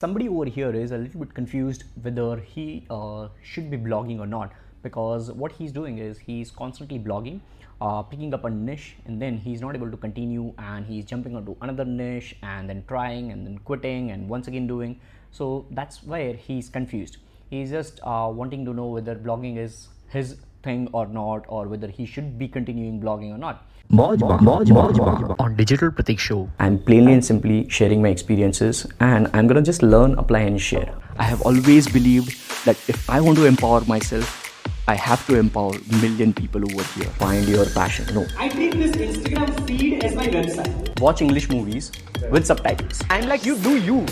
somebody over here is a little bit confused whether he uh, should be blogging or not because what he's doing is he's constantly blogging uh, picking up a niche and then he's not able to continue and he's jumping onto another niche and then trying and then quitting and once again doing. So that's where he's confused. He's just uh, wanting to know whether blogging is his thing or not or whether he should be continuing blogging or not on Digital Pratik Show. I'm plainly and simply sharing my experiences and I'm gonna just learn, apply, and share. I have always believed that if I want to empower myself, I have to empower million people over here. Find your passion. No. I treat this Instagram feed as my website. Watch English movies with subtitles. I'm like, you do you.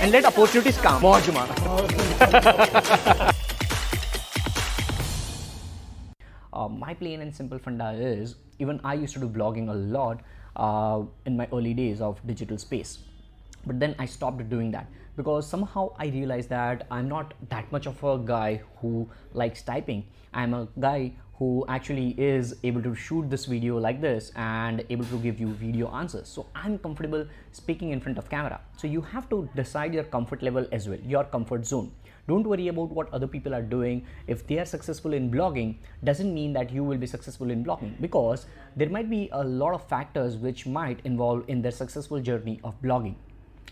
And let opportunities come. Uh, my plain and simple funda is even I used to do blogging a lot uh, in my early days of digital space. But then I stopped doing that because somehow I realized that I'm not that much of a guy who likes typing. I'm a guy who actually is able to shoot this video like this and able to give you video answers. So I'm comfortable speaking in front of camera. So you have to decide your comfort level as well, your comfort zone. Don't worry about what other people are doing. If they are successful in blogging, doesn't mean that you will be successful in blogging because there might be a lot of factors which might involve in their successful journey of blogging.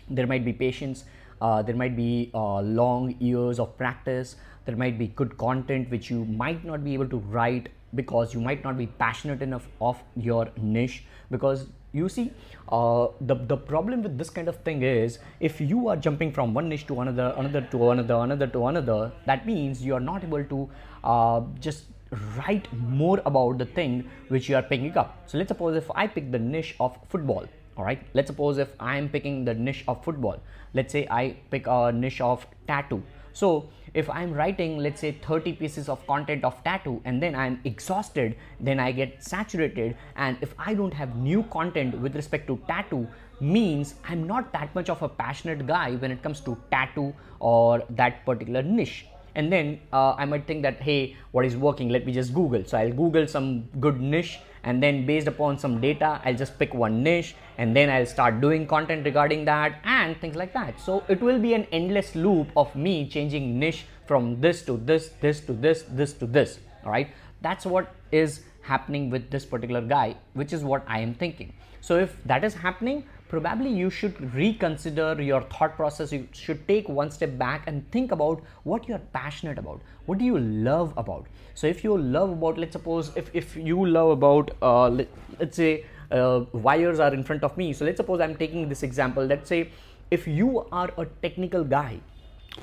There might be patience, uh, there might be uh, long years of practice, there might be good content which you might not be able to write because you might not be passionate enough of your niche. Because you see uh, the the problem with this kind of thing is if you are jumping from one niche to another another to another another to another that means you are not able to uh, just write more about the thing which you are picking up. So let's suppose if i pick the niche of football all right let's suppose if i am picking the niche of football. Let's say i pick a niche of tattoo. So if I'm writing, let's say 30 pieces of content of tattoo and then I'm exhausted, then I get saturated. And if I don't have new content with respect to tattoo, means I'm not that much of a passionate guy when it comes to tattoo or that particular niche and then uh, I might think that hey, what is working? Let me just Google. So I'll Google some good niche, and then based upon some data, I'll just pick one niche, and then I'll start doing content regarding that and things like that. So it will be an endless loop of me changing niche from this to this, this to this, this to this. All right, that's what is happening with this particular guy, which is what I am thinking. So if that is happening, probably you should reconsider your thought process. You should take one step back and think about what you're passionate about. What do you love about? So if you love about, let's suppose if, if you love about, uh, let, let's say uh, wires are in front of me. So let's suppose I'm taking this example. Let's say if you are a technical guy,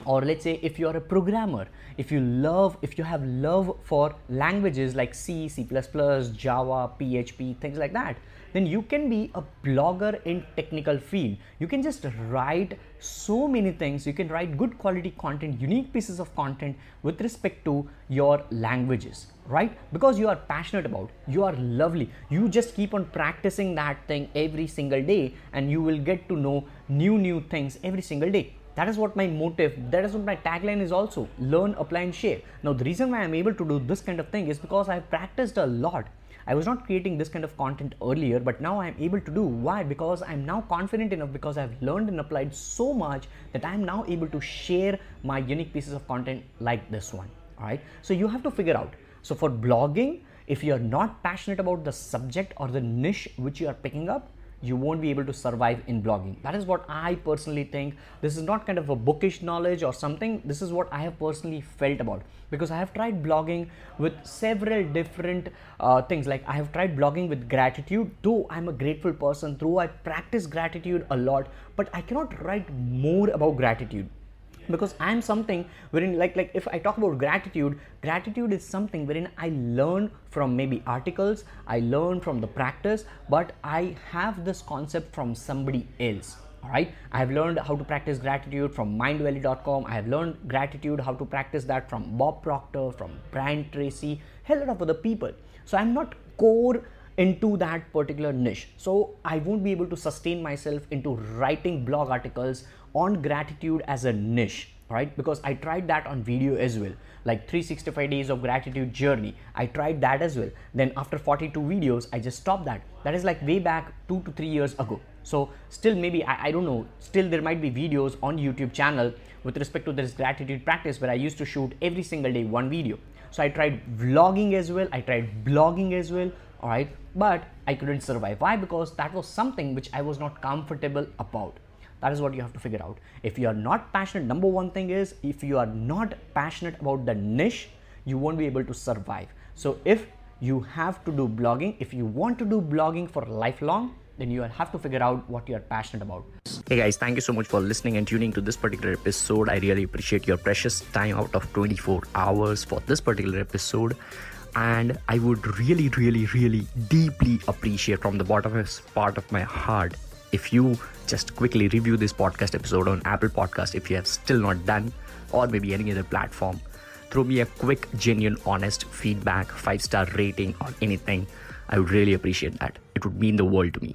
or let's say if you're a programmer if you love if you have love for languages like c c++ java php things like that then you can be a blogger in technical field. You can just write so many things. You can write good quality content unique pieces of content with respect to your languages right? Because you are passionate about you are lovely. You just keep on practicing that thing every single day and you will get to know new new things every single day that is what my motive that is what my tagline is also learn apply and share now the reason why i'm able to do this kind of thing is because i've practiced a lot I was not creating this kind of content earlier, but now I'm able to do. Why? Because I'm now confident enough because I've learned and applied so much that I'm now able to share my unique pieces of content like this one. All right. So you have to figure out. So for blogging, if you're not passionate about the subject or the niche which you are picking up, you won't be able to survive in blogging. That is what I personally think. This is not kind of a bookish knowledge or something. This is what I have personally felt about because I have tried blogging with several different uh, things. Like I have tried blogging with gratitude, though I'm a grateful person, though I practice gratitude a lot, but I cannot write more about gratitude because i'm something wherein like like if i talk about gratitude gratitude is something wherein i learn from maybe articles i learn from the practice but i have this concept from somebody else all right i have learned how to practice gratitude from mindvalley.com i have learned gratitude how to practice that from bob proctor from brian tracy hell lot of other people. So i'm not core into that particular niche. So i won't be able to sustain myself into writing blog articles on gratitude as a niche right? Because i tried that on video as well. Like 365 days of gratitude journey i tried that as well. Then after 42 videos i just stopped that. That is like way back 2 to 3 years ago. So still maybe I, I don't know still there might be videos on youtube channel with respect to this gratitude practice where i used to shoot every single day one video. So i tried vlogging as well i tried blogging as well all right but i couldn't survive. Why? Because that was something which i was not comfortable about that is what you have to figure out if you are not passionate number one thing is if you are not passionate about the niche you won't be able to survive so if you have to do blogging if you want to do blogging for lifelong then you have to figure out what you are passionate about Hey guys, thank you so much for listening and tuning to this particular episode. I really appreciate your precious time out of 24 hours for this particular episode. And I would really, really, really deeply appreciate from the bottomest part of my heart if you just quickly review this podcast episode on Apple Podcast if you have still not done, or maybe any other platform. Throw me a quick, genuine, honest feedback, five star rating, or anything. I would really appreciate that. It would mean the world to me.